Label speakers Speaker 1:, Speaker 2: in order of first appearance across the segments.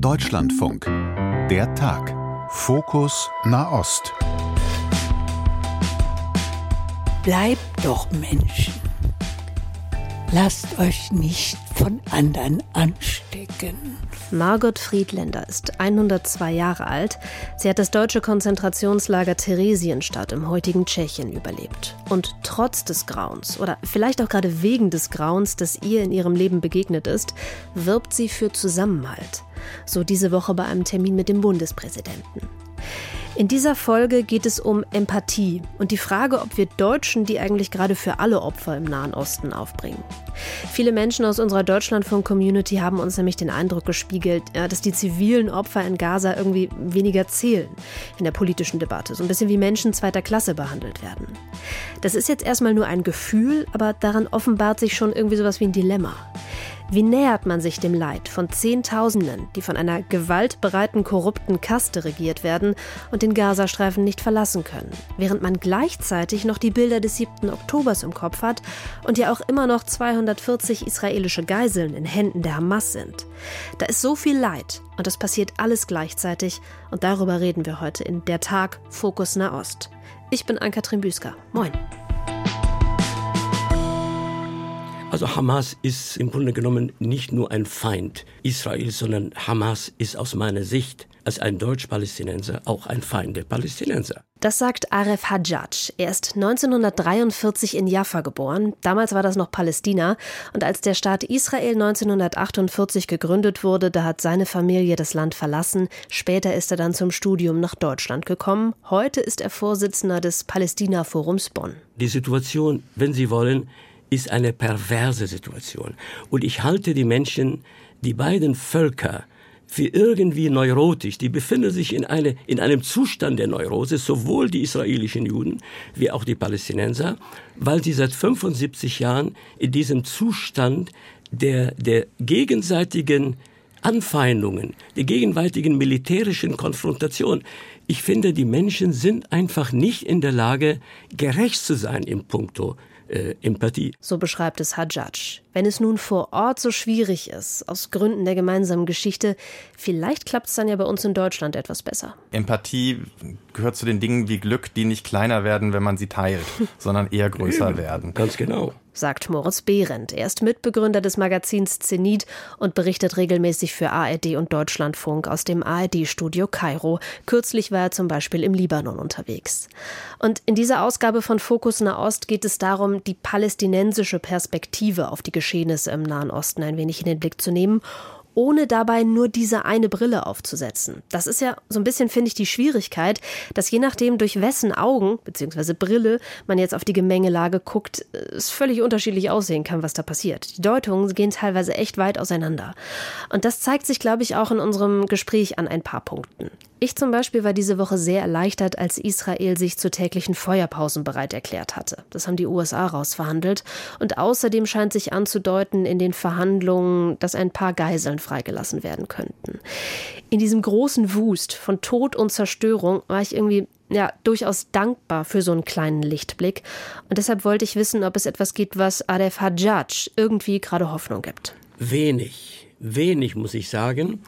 Speaker 1: Deutschlandfunk. Der Tag. Fokus Nahost.
Speaker 2: Bleibt doch Menschen. Lasst euch nicht von anderen anstecken.
Speaker 3: Margot Friedländer ist 102 Jahre alt. Sie hat das deutsche Konzentrationslager Theresienstadt im heutigen Tschechien überlebt. Und trotz des Grauens oder vielleicht auch gerade wegen des Grauens, das ihr in ihrem Leben begegnet ist, wirbt sie für Zusammenhalt. So diese Woche bei einem Termin mit dem Bundespräsidenten. In dieser Folge geht es um Empathie und die Frage, ob wir Deutschen die eigentlich gerade für alle Opfer im Nahen Osten aufbringen. Viele Menschen aus unserer Deutschlandfunk-Community haben uns nämlich den Eindruck gespiegelt, dass die zivilen Opfer in Gaza irgendwie weniger zählen in der politischen Debatte. So ein bisschen wie Menschen zweiter Klasse behandelt werden. Das ist jetzt erstmal nur ein Gefühl, aber daran offenbart sich schon irgendwie sowas wie ein Dilemma. Wie nähert man sich dem Leid von Zehntausenden, die von einer gewaltbereiten, korrupten Kaste regiert werden und den Gazastreifen nicht verlassen können, während man gleichzeitig noch die Bilder des 7. Oktobers im Kopf hat und ja auch immer noch 240 israelische Geiseln in Händen der Hamas sind? Da ist so viel Leid und es passiert alles gleichzeitig und darüber reden wir heute in Der Tag Fokus Nahost. Ich bin Ann-Kathrin Büsker. Moin.
Speaker 4: Also Hamas ist im Grunde genommen nicht nur ein Feind Israels, sondern Hamas ist aus meiner Sicht als ein Deutsch-Palästinenser auch ein Feind der Palästinenser.
Speaker 3: Das sagt Aref Hajjaj. Er ist 1943 in Jaffa geboren. Damals war das noch Palästina. Und als der Staat Israel 1948 gegründet wurde, da hat seine Familie das Land verlassen. Später ist er dann zum Studium nach Deutschland gekommen. Heute ist er Vorsitzender des Palästina-Forums Bonn.
Speaker 4: Die Situation, wenn Sie wollen, ist eine perverse Situation. Und ich halte die Menschen, die beiden Völker, für irgendwie neurotisch. Die befinden sich in, eine, in einem Zustand der Neurose, sowohl die israelischen Juden wie auch die Palästinenser, weil sie seit 75 Jahren in diesem Zustand der, der gegenseitigen Anfeindungen, der gegenwärtigen militärischen Konfrontation. Ich finde, die Menschen sind einfach nicht in der Lage, gerecht zu sein im Punkto äh, Empathie.
Speaker 3: So beschreibt es Hajjaj. Wenn es nun vor Ort so schwierig ist, aus Gründen der gemeinsamen Geschichte, vielleicht klappt es dann ja bei uns in Deutschland etwas besser.
Speaker 5: Empathie gehört zu den Dingen wie Glück, die nicht kleiner werden, wenn man sie teilt, sondern eher größer werden.
Speaker 4: Ganz genau
Speaker 3: sagt Moritz Behrendt. Er ist Mitbegründer des Magazins Zenit und berichtet regelmäßig für ARD und Deutschlandfunk aus dem ARD-Studio Kairo. Kürzlich war er zum Beispiel im Libanon unterwegs. Und in dieser Ausgabe von Fokus Nahost geht es darum, die palästinensische Perspektive auf die Geschehnisse im Nahen Osten ein wenig in den Blick zu nehmen ohne dabei nur diese eine Brille aufzusetzen. Das ist ja so ein bisschen, finde ich, die Schwierigkeit, dass je nachdem, durch wessen Augen bzw. Brille man jetzt auf die Gemengelage guckt, es völlig unterschiedlich aussehen kann, was da passiert. Die Deutungen gehen teilweise echt weit auseinander. Und das zeigt sich, glaube ich, auch in unserem Gespräch an ein paar Punkten. Ich zum Beispiel war diese Woche sehr erleichtert, als Israel sich zu täglichen Feuerpausen bereit erklärt hatte. Das haben die USA rausverhandelt. Und außerdem scheint sich anzudeuten in den Verhandlungen, dass ein paar Geiseln freigelassen werden könnten. In diesem großen Wust von Tod und Zerstörung war ich irgendwie ja, durchaus dankbar für so einen kleinen Lichtblick. Und deshalb wollte ich wissen, ob es etwas gibt, was Aref Hajjaj irgendwie gerade Hoffnung gibt.
Speaker 4: Wenig, wenig muss ich sagen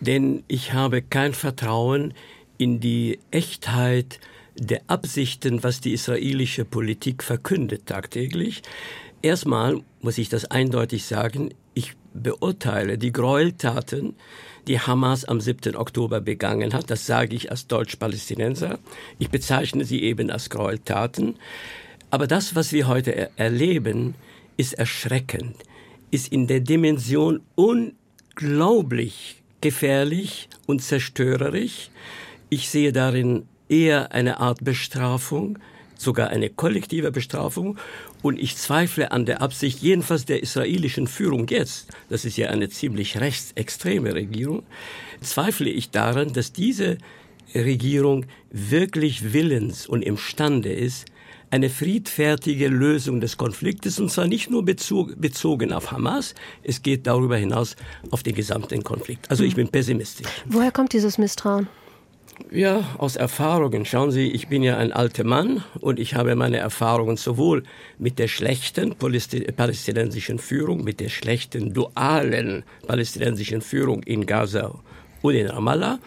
Speaker 4: denn ich habe kein Vertrauen in die Echtheit der Absichten, was die israelische Politik verkündet tagtäglich. Erstmal muss ich das eindeutig sagen, ich beurteile die Gräueltaten, die Hamas am 7. Oktober begangen hat. Das sage ich als Deutsch-Palästinenser. Ich bezeichne sie eben als Gräueltaten. Aber das, was wir heute er erleben, ist erschreckend, ist in der Dimension unglaublich gefährlich und zerstörerisch. Ich sehe darin eher eine Art Bestrafung, sogar eine kollektive Bestrafung. Und ich zweifle an der Absicht, jedenfalls der israelischen Führung jetzt, das ist ja eine ziemlich rechtsextreme Regierung, zweifle ich daran, dass diese Regierung wirklich willens und imstande ist, eine friedfertige Lösung des Konfliktes und zwar nicht nur bezog, bezogen auf Hamas, es geht darüber hinaus auf den gesamten Konflikt. Also ich bin pessimistisch.
Speaker 3: Woher kommt dieses Misstrauen?
Speaker 4: Ja, aus Erfahrungen. Schauen Sie, ich bin ja ein alter Mann und ich habe meine Erfahrungen sowohl mit der schlechten palästinensischen Führung, mit der schlechten dualen palästinensischen Führung in Gaza und in Ramallah,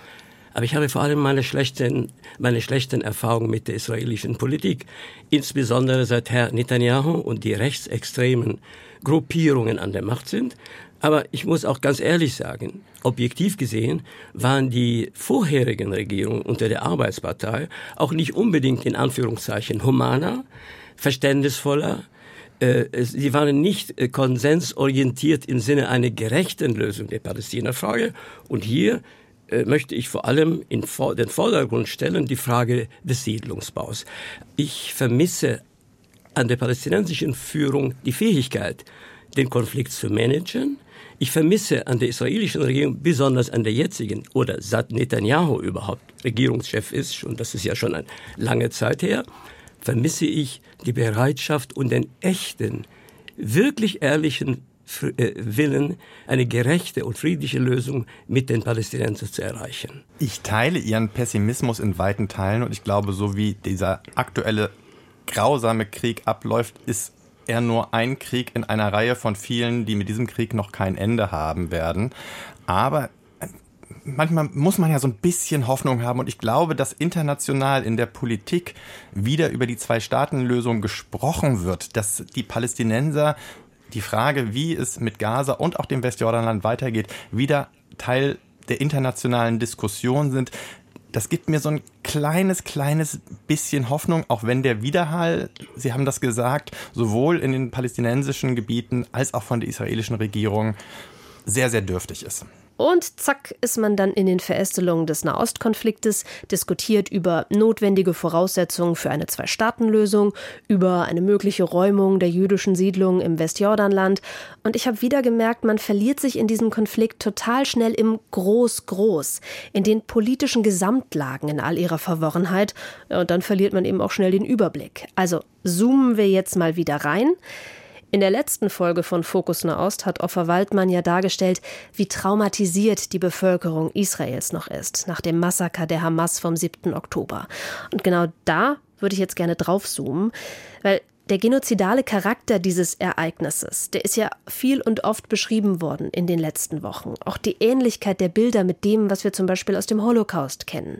Speaker 4: aber ich habe vor allem meine schlechten, meine schlechten Erfahrungen mit der israelischen Politik, insbesondere seit Herr Netanyahu und die rechtsextremen Gruppierungen an der Macht sind. Aber ich muss auch ganz ehrlich sagen, objektiv gesehen waren die vorherigen Regierungen unter der Arbeitspartei auch nicht unbedingt in Anführungszeichen humaner, verständnisvoller, äh, sie waren nicht äh, konsensorientiert im Sinne einer gerechten Lösung der Palästina-Frage. Und hier möchte ich vor allem in den Vordergrund stellen die Frage des Siedlungsbaus. Ich vermisse an der palästinensischen Führung die Fähigkeit, den Konflikt zu managen, ich vermisse an der israelischen Regierung, besonders an der jetzigen, oder seit Netanyahu überhaupt Regierungschef ist, und das ist ja schon eine lange Zeit her, vermisse ich die Bereitschaft und den echten, wirklich ehrlichen äh, Willen, eine gerechte und friedliche Lösung mit den Palästinensern zu erreichen.
Speaker 5: Ich teile Ihren Pessimismus in weiten Teilen und ich glaube, so wie dieser aktuelle grausame Krieg abläuft, ist er nur ein Krieg in einer Reihe von vielen, die mit diesem Krieg noch kein Ende haben werden. Aber äh, manchmal muss man ja so ein bisschen Hoffnung haben und ich glaube, dass international in der Politik wieder über die Zwei-Staaten-Lösung gesprochen wird, dass die Palästinenser die Frage, wie es mit Gaza und auch dem Westjordanland weitergeht, wieder Teil der internationalen Diskussion sind das gibt mir so ein kleines, kleines bisschen Hoffnung, auch wenn der Widerhall, Sie haben das gesagt, sowohl in den palästinensischen Gebieten als auch von der israelischen Regierung sehr, sehr dürftig ist.
Speaker 3: Und zack ist man dann in den Verästelungen des Nahostkonfliktes, diskutiert über notwendige Voraussetzungen für eine Zwei-Staaten-Lösung, über eine mögliche Räumung der jüdischen Siedlungen im Westjordanland. Und ich habe wieder gemerkt, man verliert sich in diesem Konflikt total schnell im Groß-Groß, in den politischen Gesamtlagen in all ihrer Verworrenheit. Und dann verliert man eben auch schnell den Überblick. Also zoomen wir jetzt mal wieder rein. In der letzten Folge von Fokus Nahost hat Offer Waldmann ja dargestellt, wie traumatisiert die Bevölkerung Israels noch ist nach dem Massaker der Hamas vom 7. Oktober. Und genau da würde ich jetzt gerne draufzoomen, weil der genozidale Charakter dieses Ereignisses, der ist ja viel und oft beschrieben worden in den letzten Wochen. Auch die Ähnlichkeit der Bilder mit dem, was wir zum Beispiel aus dem Holocaust kennen.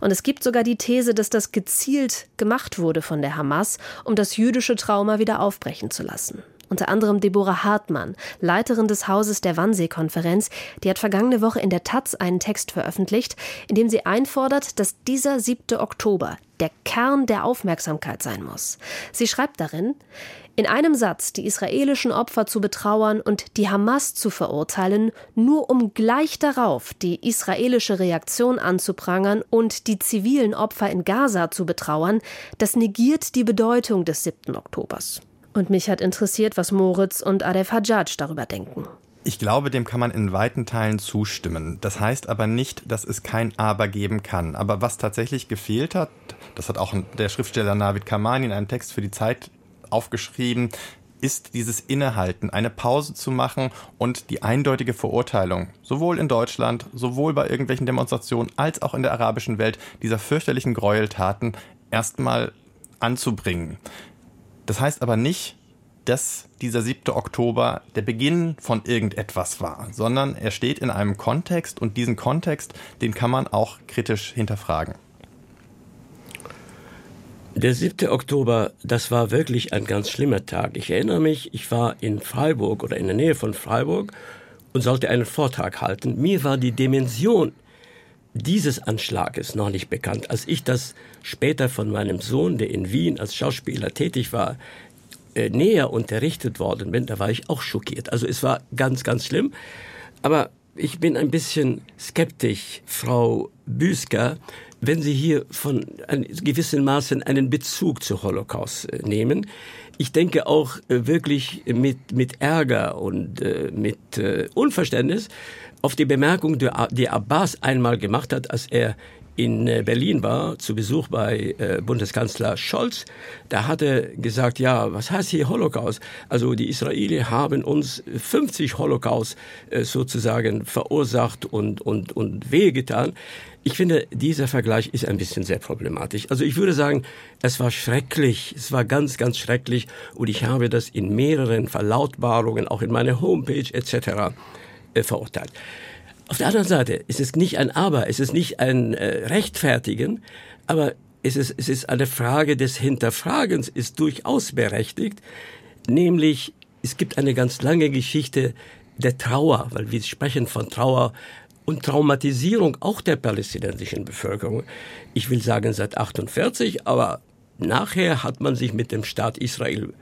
Speaker 3: Und es gibt sogar die These, dass das gezielt gemacht wurde von der Hamas, um das jüdische Trauma wieder aufbrechen zu lassen unter anderem Deborah Hartmann, Leiterin des Hauses der Wannsee-Konferenz, die hat vergangene Woche in der Taz einen Text veröffentlicht, in dem sie einfordert, dass dieser 7. Oktober der Kern der Aufmerksamkeit sein muss. Sie schreibt darin, in einem Satz die israelischen Opfer zu betrauern und die Hamas zu verurteilen, nur um gleich darauf die israelische Reaktion anzuprangern und die zivilen Opfer in Gaza zu betrauern, das negiert die Bedeutung des 7. Oktobers. Und mich hat interessiert, was Moritz und Aref Hajjaj darüber denken.
Speaker 5: Ich glaube, dem kann man in weiten Teilen zustimmen. Das heißt aber nicht, dass es kein Aber geben kann. Aber was tatsächlich gefehlt hat, das hat auch der Schriftsteller Navid Kamani in einem Text für die Zeit aufgeschrieben, ist dieses Innehalten, eine Pause zu machen und die eindeutige Verurteilung, sowohl in Deutschland, sowohl bei irgendwelchen Demonstrationen als auch in der arabischen Welt, dieser fürchterlichen Gräueltaten erstmal anzubringen. Das heißt aber nicht, dass dieser 7. Oktober der Beginn von irgendetwas war, sondern er steht in einem Kontext und diesen Kontext, den kann man auch kritisch hinterfragen.
Speaker 4: Der 7. Oktober, das war wirklich ein ganz schlimmer Tag. Ich erinnere mich, ich war in Freiburg oder in der Nähe von Freiburg und sollte einen Vortrag halten. Mir war die Dimension dieses Anschlages noch nicht bekannt. Als ich das später von meinem Sohn, der in Wien als Schauspieler tätig war, äh, näher unterrichtet worden bin, da war ich auch schockiert. Also es war ganz, ganz schlimm. Aber ich bin ein bisschen skeptisch, Frau Büsker, wenn Sie hier von gewissen Maßen einen Bezug zu Holocaust äh, nehmen. Ich denke auch äh, wirklich mit, mit Ärger und mit Unverständnis, auf die Bemerkung, die Abbas einmal gemacht hat, als er in äh, Berlin war, zu Besuch bei äh, Bundeskanzler Scholz, da hat er gesagt, ja, was heißt hier Holocaust? Also die Israelis haben uns 50 Holocaust äh, sozusagen verursacht und, und, und wehgetan. Ich finde, dieser Vergleich ist ein bisschen sehr problematisch. Also ich würde sagen, es war schrecklich, es war ganz, ganz schrecklich und ich habe das in mehreren Verlautbarungen, auch in meiner Homepage etc. Äh, verurteilt. Auf der anderen Seite ist es nicht ein Aber, es ist nicht ein äh, Rechtfertigen, aber es ist, es ist eine Frage des Hinterfragens, ist durchaus berechtigt, nämlich es gibt eine ganz lange Geschichte der Trauer, weil wir sprechen von Trauer und Traumatisierung auch der palästinensischen Bevölkerung. Ich will sagen seit 48, aber nachher hat man sich mit dem Staat Israel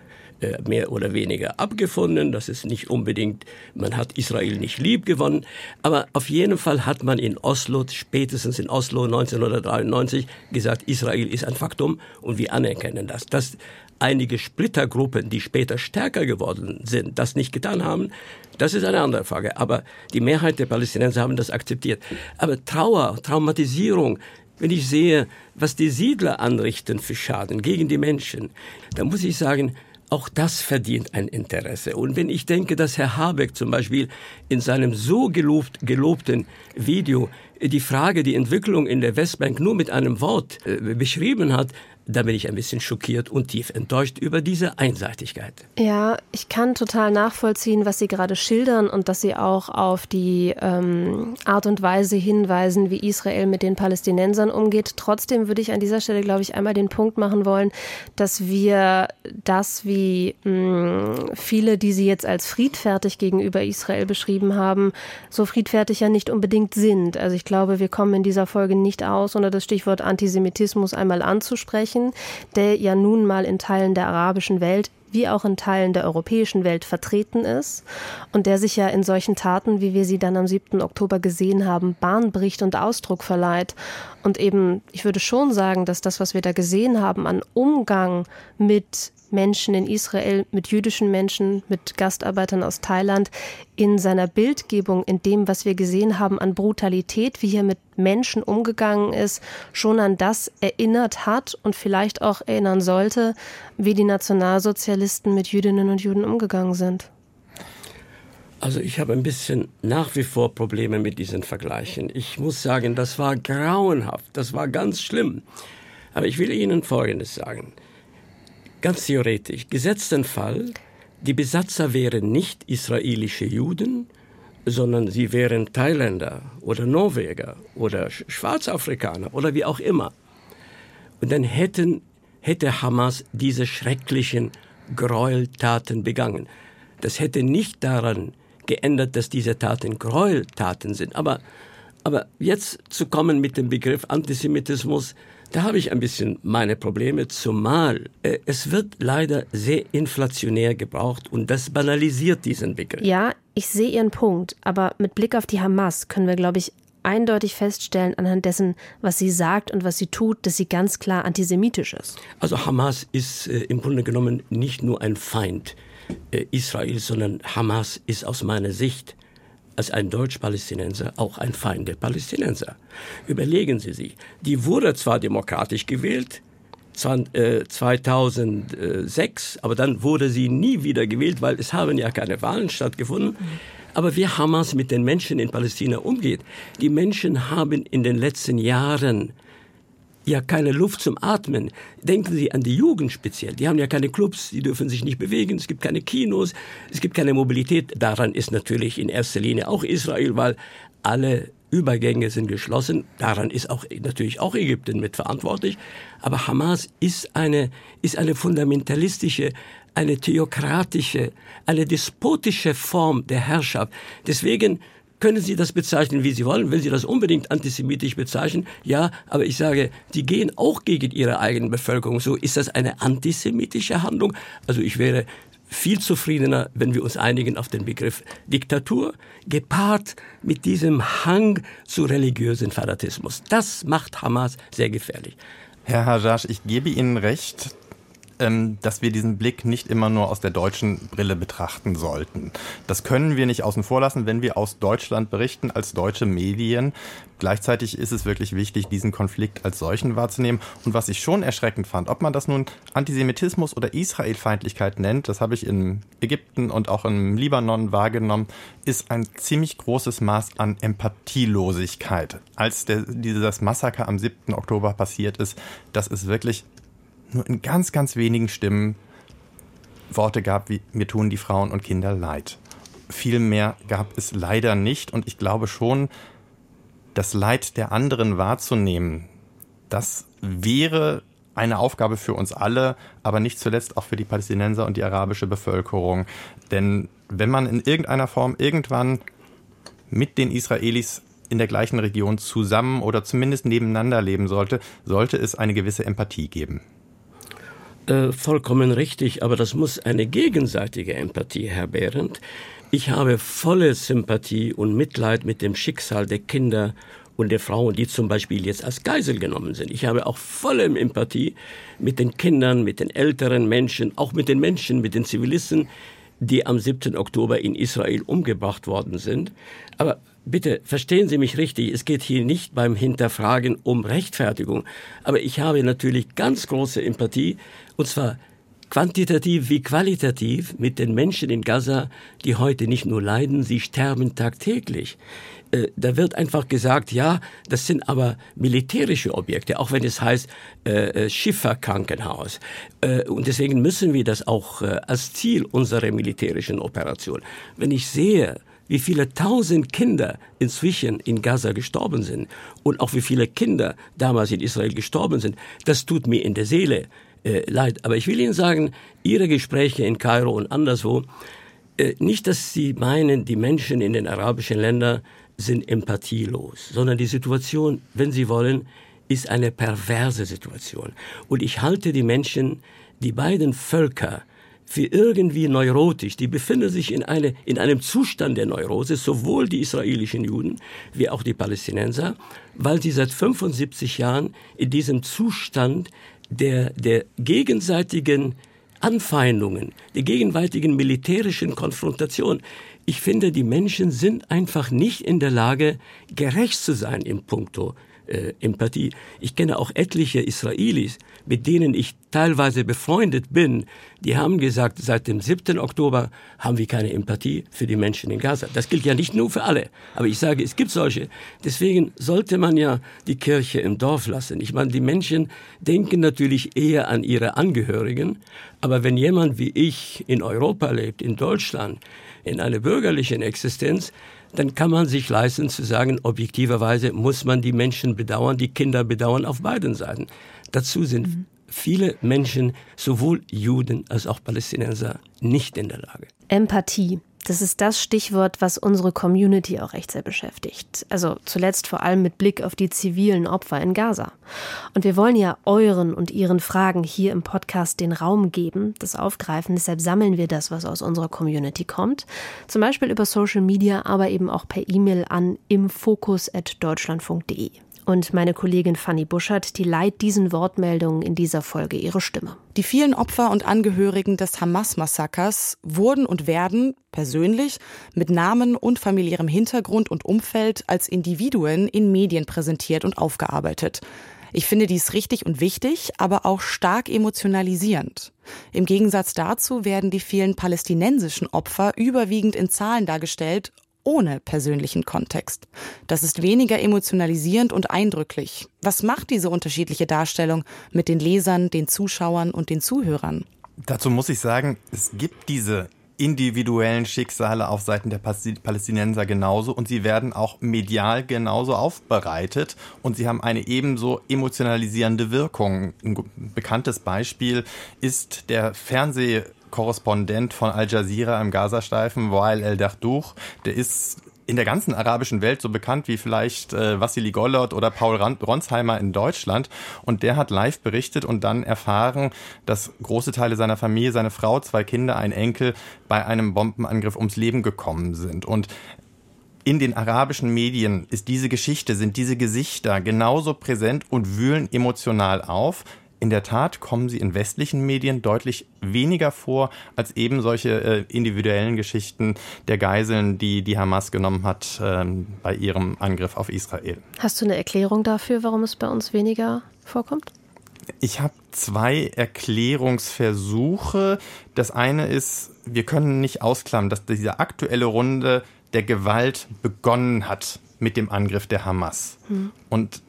Speaker 4: mehr oder weniger abgefunden. Das ist nicht unbedingt, man hat Israel nicht lieb gewonnen. Aber auf jeden Fall hat man in Oslo, spätestens in Oslo 1993, gesagt, Israel ist ein Faktum und wir anerkennen das. Dass einige Splittergruppen, die später stärker geworden sind, das nicht getan haben, das ist eine andere Frage. Aber die Mehrheit der Palästinenser haben das akzeptiert. Aber Trauer, Traumatisierung, wenn ich sehe, was die Siedler anrichten für Schaden gegen die Menschen, dann muss ich sagen, auch das verdient ein Interesse. Und wenn ich denke, dass Herr Habeck zum Beispiel in seinem so gelobt, gelobten Video die Frage, die Entwicklung in der Westbank nur mit einem Wort äh, beschrieben hat, da bin ich ein bisschen schockiert und tief enttäuscht über diese Einseitigkeit.
Speaker 3: Ja, ich kann total nachvollziehen, was Sie gerade schildern und dass Sie auch auf die ähm, Art und Weise hinweisen, wie Israel mit den Palästinensern umgeht. Trotzdem würde ich an dieser Stelle, glaube ich, einmal den Punkt machen wollen, dass wir das, wie mh, hm, viele, die Sie jetzt als friedfertig gegenüber Israel beschrieben haben, so friedfertig ja nicht unbedingt sind. Also ich glaube, wir kommen in dieser Folge nicht aus, unter das Stichwort Antisemitismus einmal anzusprechen sprechen, der ja nun mal in Teilen der arabischen Welt wie auch in Teilen der europäischen Welt vertreten ist und der sich ja in solchen Taten, wie wir sie dann am 7. Oktober gesehen haben, Bahn bricht und Ausdruck verleiht. Und eben, ich würde schon sagen, dass das, was wir da gesehen haben an Umgang mit Menschen in Israel, mit jüdischen Menschen, mit Gastarbeitern aus Thailand, in seiner Bildgebung, in dem, was wir gesehen haben an Brutalität, wie hier mit Menschen umgegangen ist, schon an das erinnert hat und vielleicht auch erinnern sollte, wie die Nationalsozialisten mit Jüdinnen und Juden umgegangen sind.
Speaker 4: Also ich habe ein bisschen nach wie vor Probleme mit diesen Vergleichen. Ich muss sagen, das war grauenhaft, das war ganz schlimm. Aber ich will Ihnen Folgendes sagen. Ganz theoretisch, gesetzten Fall, die Besatzer wären nicht israelische Juden, sondern sie wären Thailänder oder Norweger oder Schwarzafrikaner oder wie auch immer. Und dann hätten, hätte Hamas diese schrecklichen Gräueltaten begangen. Das hätte nicht daran geändert, dass diese Taten Gräueltaten sind. Aber, aber jetzt zu kommen mit dem Begriff Antisemitismus, da habe ich ein bisschen meine Probleme, zumal äh, es wird leider sehr inflationär gebraucht und das banalisiert diesen Begriff.
Speaker 3: Ja, ich sehe Ihren Punkt, aber mit Blick auf die Hamas können wir, glaube ich, eindeutig feststellen anhand dessen, was sie sagt und was sie tut, dass sie ganz klar antisemitisch ist.
Speaker 4: Also Hamas ist äh, im Grunde genommen nicht nur ein Feind äh, Israels, sondern Hamas ist aus meiner Sicht als ein Deutsch-Palästinenser auch ein Feind der Palästinenser. Überlegen Sie sich, die wurde zwar demokratisch gewählt, 2006, äh, aber dann wurde sie nie wieder gewählt, weil es haben ja keine Wahlen stattgefunden. Aber wie Hamas mit den Menschen in Palästina umgeht, die Menschen haben in den letzten Jahren ja keine Luft zum Atmen. Denken Sie an die Jugend speziell. Die haben ja keine Clubs, die dürfen sich nicht bewegen, es gibt keine Kinos, es gibt keine Mobilität. Daran ist natürlich in erster Linie auch Israel, weil alle Übergänge sind geschlossen. Daran ist auch natürlich auch Ägypten mit verantwortlich. Aber Hamas ist eine, ist eine fundamentalistische, eine theokratische, eine despotische Form der Herrschaft. Deswegen können Sie das bezeichnen, wie Sie wollen. Wenn Sie das unbedingt antisemitisch bezeichnen, ja, aber ich sage, die gehen auch gegen ihre eigene Bevölkerung. So ist das eine antisemitische Handlung. Also ich wäre viel zufriedener, wenn wir uns einigen auf den Begriff Diktatur, gepaart mit diesem Hang zu religiösen Fanatismus. Das macht Hamas sehr gefährlich.
Speaker 5: Herr Hajjaj, ich gebe Ihnen recht, dass wir diesen Blick nicht immer nur aus der deutschen Brille betrachten sollten. Das können wir nicht außen vor lassen, wenn wir aus Deutschland berichten, als deutsche Medien. Gleichzeitig ist es wirklich wichtig, diesen Konflikt als solchen wahrzunehmen. Und was ich schon erschreckend fand, ob man das nun Antisemitismus oder Israelfeindlichkeit nennt, das habe ich in Ägypten und auch im Libanon wahrgenommen, ist ein ziemlich großes Maß an Empathielosigkeit. Als der, dieses Massaker am 7. Oktober passiert ist, das ist wirklich nur in ganz, ganz wenigen Stimmen Worte gab wie mir tun die Frauen und Kinder leid. Viel mehr gab es leider nicht und ich glaube schon, das Leid der anderen wahrzunehmen, das wäre eine Aufgabe für uns alle, aber nicht zuletzt auch für die Palästinenser und die arabische Bevölkerung. Denn wenn man in irgendeiner Form irgendwann mit den Israelis in der gleichen Region zusammen oder zumindest nebeneinander leben sollte, sollte es eine gewisse Empathie geben.
Speaker 4: Äh, vollkommen richtig, aber das muss eine gegenseitige Empathie, Herr Behrendt. Ich habe volle Sympathie und Mitleid mit dem Schicksal der Kinder und der Frauen, die zum Beispiel jetzt als Geisel genommen sind. Ich habe auch volle Empathie mit den Kindern, mit den älteren Menschen, auch mit den Menschen, mit den Zivilisten, die am 7. Oktober in Israel umgebracht worden sind. Aber Bitte verstehen Sie mich richtig, es geht hier nicht beim Hinterfragen um Rechtfertigung, aber ich habe natürlich ganz große Empathie, und zwar quantitativ wie qualitativ mit den Menschen in Gaza, die heute nicht nur leiden, sie sterben tagtäglich. Äh, da wird einfach gesagt, ja, das sind aber militärische Objekte, auch wenn es heißt äh, äh Schifferkrankenhaus. Äh, und deswegen müssen wir das auch äh, als Ziel unserer militärischen Operation. Wenn ich sehe, wie viele tausend Kinder inzwischen in Gaza gestorben sind und auch wie viele Kinder damals in Israel gestorben sind, das tut mir in der Seele äh, leid. Aber ich will Ihnen sagen, Ihre Gespräche in Kairo und anderswo, äh, nicht, dass Sie meinen, die Menschen in den arabischen Ländern sind empathielos, sondern die Situation, wenn Sie wollen, ist eine perverse Situation. Und ich halte die Menschen, die beiden Völker, für irgendwie neurotisch. Die befinden sich in, eine, in einem Zustand der Neurose, sowohl die israelischen Juden wie auch die Palästinenser, weil sie seit 75 Jahren in diesem Zustand der, der gegenseitigen Anfeindungen, der gegenwärtigen militärischen Konfrontation. Ich finde, die Menschen sind einfach nicht in der Lage, gerecht zu sein im Punkto äh, Empathie. Ich kenne auch etliche Israelis, mit denen ich teilweise befreundet bin, die haben gesagt, seit dem 7. Oktober haben wir keine Empathie für die Menschen in Gaza. Das gilt ja nicht nur für alle, aber ich sage, es gibt solche. Deswegen sollte man ja die Kirche im Dorf lassen. Ich meine, die Menschen denken natürlich eher an ihre Angehörigen, aber wenn jemand wie ich in Europa lebt, in Deutschland, in einer bürgerlichen Existenz, dann kann man sich leisten zu sagen, objektiverweise muss man die Menschen bedauern, die Kinder bedauern auf beiden Seiten. Dazu sind mhm. viele Menschen, sowohl Juden als auch Palästinenser, nicht in der Lage.
Speaker 3: Empathie. Das ist das Stichwort, was unsere Community auch recht sehr beschäftigt. Also zuletzt vor allem mit Blick auf die zivilen Opfer in Gaza. Und wir wollen ja euren und ihren Fragen hier im Podcast den Raum geben, das aufgreifen. Deshalb sammeln wir das, was aus unserer Community kommt. Zum Beispiel über Social Media, aber eben auch per E-Mail an imfokus.deutschlandfunk.de. Und meine Kollegin Fanny Buschert, die leiht diesen Wortmeldungen in dieser Folge ihre Stimme.
Speaker 6: Die vielen Opfer und Angehörigen des Hamas-Massakers wurden und werden persönlich mit Namen und familiärem Hintergrund und Umfeld als Individuen in Medien präsentiert und aufgearbeitet. Ich finde dies richtig und wichtig, aber auch stark emotionalisierend. Im Gegensatz dazu werden die vielen palästinensischen Opfer überwiegend in Zahlen dargestellt ohne persönlichen Kontext. Das ist weniger emotionalisierend und eindrücklich. Was macht diese unterschiedliche Darstellung mit den Lesern, den Zuschauern und den Zuhörern?
Speaker 5: Dazu muss ich sagen, es gibt diese individuellen Schicksale auf Seiten der Palästinenser genauso und sie werden auch medial genauso aufbereitet und sie haben eine ebenso emotionalisierende Wirkung. Ein bekanntes Beispiel ist der Fernseh Korrespondent von Al Jazeera im Gazastreifen, Wael El Dardouch. Der ist in der ganzen arabischen Welt so bekannt wie vielleicht äh, Vassili Gollert oder Paul Ronsheimer in Deutschland. Und der hat live berichtet und dann erfahren, dass große Teile seiner Familie, seine Frau, zwei Kinder, ein Enkel bei einem Bombenangriff ums Leben gekommen sind. Und in den arabischen Medien ist diese Geschichte, sind diese Gesichter genauso präsent und wühlen emotional auf in der Tat kommen sie in westlichen Medien deutlich weniger vor als eben solche äh, individuellen Geschichten der Geiseln, die die Hamas genommen hat äh, bei ihrem Angriff auf Israel.
Speaker 3: Hast du eine Erklärung dafür, warum es bei uns weniger vorkommt?
Speaker 5: Ich habe zwei Erklärungsversuche. Das eine ist, wir können nicht ausklammern, dass diese aktuelle Runde der Gewalt begonnen hat mit dem Angriff der Hamas. Hm. Und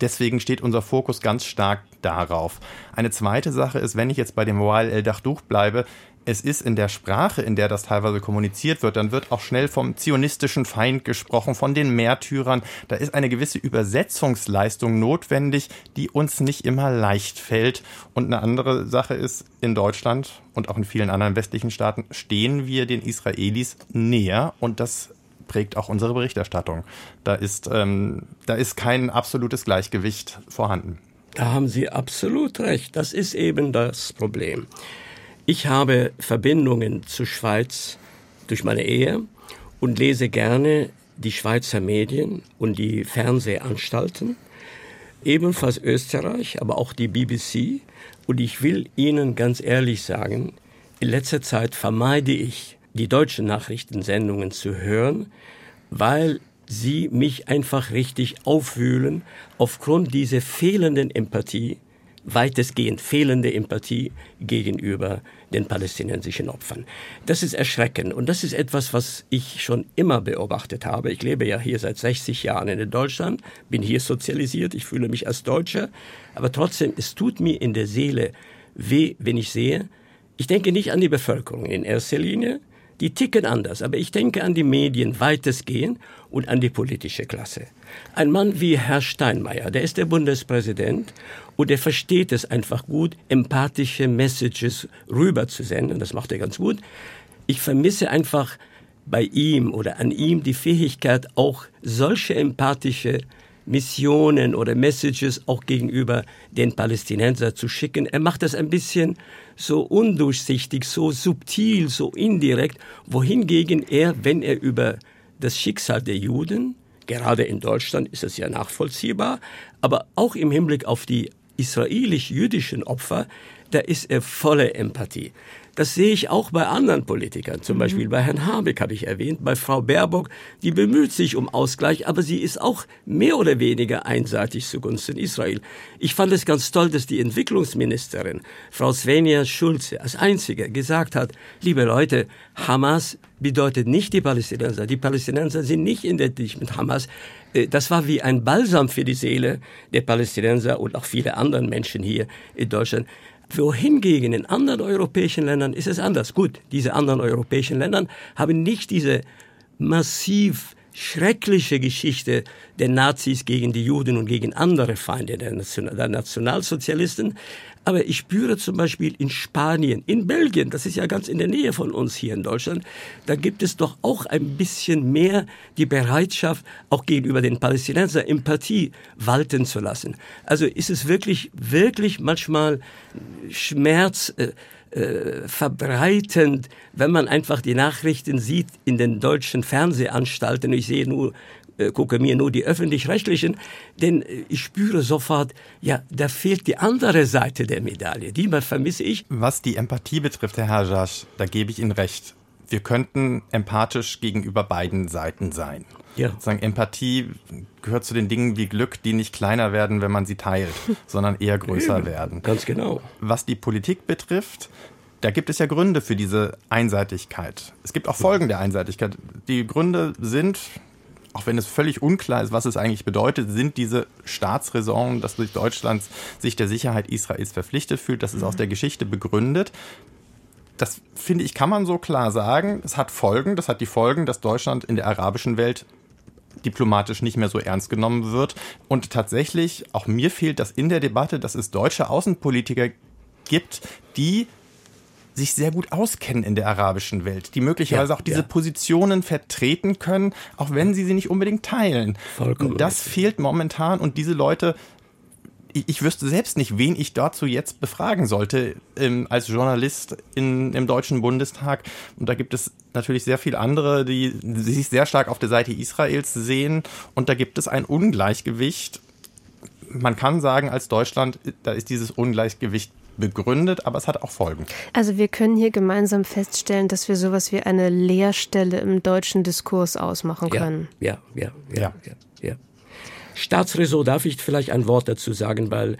Speaker 5: deswegen steht unser Fokus ganz stark darauf. Eine zweite Sache ist, wenn ich jetzt bei dem Wael el Dachduch bleibe, es ist in der Sprache, in der das teilweise kommuniziert wird, dann wird auch schnell vom zionistischen Feind gesprochen, von den Märtyrern. Da ist eine gewisse Übersetzungsleistung notwendig, die uns nicht immer leicht fällt. Und eine andere Sache ist, in Deutschland und auch in vielen anderen westlichen Staaten stehen wir den Israelis näher und das prägt auch unsere Berichterstattung. Da ist, ähm, da ist kein absolutes Gleichgewicht vorhanden.
Speaker 4: Da haben Sie absolut recht. Das ist eben das Problem. Ich habe Verbindungen zur Schweiz durch meine Ehe und lese gerne die Schweizer Medien und die Fernsehanstalten, ebenfalls Österreich, aber auch die BBC. Und ich will Ihnen ganz ehrlich sagen, in letzter Zeit vermeide ich, die deutschen Nachrichtensendungen zu hören, weil sie mich einfach richtig aufwühlen aufgrund dieser fehlenden Empathie weitestgehend fehlende Empathie gegenüber den palästinensischen Opfern. Das ist erschreckend und das ist etwas, was ich schon immer beobachtet habe. Ich lebe ja hier seit 60 Jahren in Deutschland, bin hier sozialisiert, ich fühle mich als Deutscher, aber trotzdem, es tut mir in der Seele weh, wenn ich sehe, ich denke nicht an die Bevölkerung in erster Linie, die ticken anders, aber ich denke an die Medien weitestgehend und an die politische Klasse. Ein Mann wie Herr Steinmeier, der ist der Bundespräsident und er versteht es einfach gut, empathische Messages rüberzusenden. Das macht er ganz gut. Ich vermisse einfach bei ihm oder an ihm die Fähigkeit, auch solche empathische Missionen oder Messages auch gegenüber den Palästinensern zu schicken. Er macht das ein bisschen so undurchsichtig, so subtil, so indirekt, wohingegen er, wenn er über das Schicksal der Juden, gerade in Deutschland ist es ja nachvollziehbar, aber auch im Hinblick auf die israelisch-jüdischen Opfer, da ist er voller Empathie. Das sehe ich auch bei anderen Politikern, zum mhm. Beispiel bei Herrn Habeck habe ich erwähnt, bei Frau Baerbock, die bemüht sich um Ausgleich, aber sie ist auch mehr oder weniger einseitig zugunsten Israel. Ich fand es ganz toll, dass die Entwicklungsministerin, Frau Svenja Schulze, als einzige gesagt hat, liebe Leute, Hamas bedeutet nicht die Palästinenser. Die Palästinenser sind nicht identisch mit Hamas. Äh, das war wie ein Balsam für die Seele der Palästinenser und auch viele anderen Menschen hier in Deutschland. Wohingegen in anderen europäischen Ländern ist es anders. Gut, diese anderen europäischen Länder haben nicht diese massiv schreckliche Geschichte der Nazis gegen die Juden und gegen andere Feinde der, National der Nationalsozialisten. Aber ich spüre zum Beispiel in Spanien, in Belgien, das ist ja ganz in der Nähe von uns hier in Deutschland, da gibt es doch auch ein bisschen mehr die Bereitschaft, auch gegenüber den Palästinensern Empathie walten zu lassen. Also ist es wirklich, wirklich manchmal Schmerz, äh, verbreitend, wenn man einfach die Nachrichten sieht in den deutschen Fernsehanstalten. Ich sehe nur äh, gucke mir nur die öffentlich-rechtlichen, denn äh, ich spüre sofort, ja, da fehlt die andere Seite der Medaille. Die vermisse ich.
Speaker 5: Was die Empathie betrifft, Herr Hajasch, da gebe ich Ihnen recht. Wir könnten empathisch gegenüber beiden Seiten sein. Ja. Sagen, Empathie gehört zu den Dingen wie Glück, die nicht kleiner werden, wenn man sie teilt, sondern eher größer werden.
Speaker 4: Ganz genau.
Speaker 5: Was die Politik betrifft, da gibt es ja Gründe für diese Einseitigkeit. Es gibt auch Folgen der Einseitigkeit. Die Gründe sind, auch wenn es völlig unklar ist, was es eigentlich bedeutet, sind diese Staatsräson, dass durch Deutschland sich der Sicherheit Israels verpflichtet fühlt. Das ist aus der Geschichte begründet. Das finde ich, kann man so klar sagen. Es hat Folgen. Das hat die Folgen, dass Deutschland in der arabischen Welt diplomatisch nicht mehr so ernst genommen wird. Und tatsächlich, auch mir fehlt das in der Debatte, dass es deutsche Außenpolitiker gibt, die sich sehr gut auskennen in der arabischen Welt, die möglicherweise ja, auch diese ja. Positionen vertreten können, auch wenn sie sie nicht unbedingt teilen. Vollkommen das richtig. fehlt momentan und diese Leute ich, wüsste selbst nicht, wen ich dazu jetzt befragen sollte ähm, als Journalist in, im Deutschen Bundestag. Und da gibt es natürlich sehr viele andere, die, die sich sehr stark auf der Seite Israels sehen. Und da gibt es ein Ungleichgewicht man kann sagen, als Deutschland, da ist dieses Ungleichgewicht begründet, aber es hat auch Folgen.
Speaker 3: Also wir können hier gemeinsam feststellen, dass wir sowas wie eine Leerstelle im deutschen Diskurs ausmachen können.
Speaker 4: Ja, ja, ja, ja. ja, ja. Staatsräson darf ich vielleicht ein Wort dazu sagen, weil,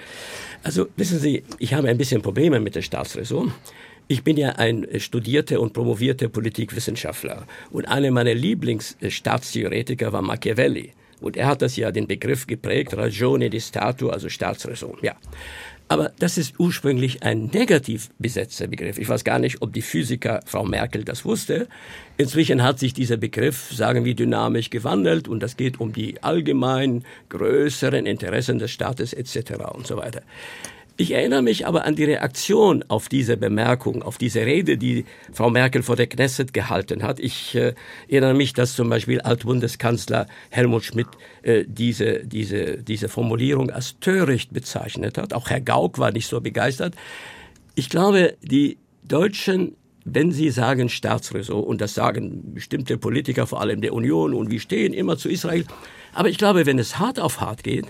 Speaker 4: also wissen Sie, ich habe ein bisschen Probleme mit der Staatsräson. Ich bin ja ein studierter und promovierter Politikwissenschaftler und einer meiner Lieblingsstaatstheoretiker war Machiavelli. Und er hat das ja den Begriff geprägt, Ragione di Stato, also Staatsräson. Ja. Aber das ist ursprünglich ein negativ besetzter Begriff. Ich weiß gar nicht, ob die Physiker Frau Merkel das wusste. Inzwischen hat sich dieser Begriff, sagen wir, dynamisch gewandelt und das geht um die allgemein größeren Interessen des Staates etc. und so weiter. Ich erinnere mich aber an die Reaktion auf diese Bemerkung, auf diese Rede, die Frau Merkel vor der Knesset gehalten hat. Ich äh, erinnere mich, dass zum Beispiel Altbundeskanzler Helmut Schmidt äh, diese, diese, diese Formulierung als töricht bezeichnet hat. Auch Herr Gauck war nicht so begeistert. Ich glaube, die Deutschen wenn Sie sagen Staatsräson, und das sagen bestimmte Politiker, vor allem der Union, und wir stehen immer zu Israel, aber ich glaube, wenn es hart auf hart geht,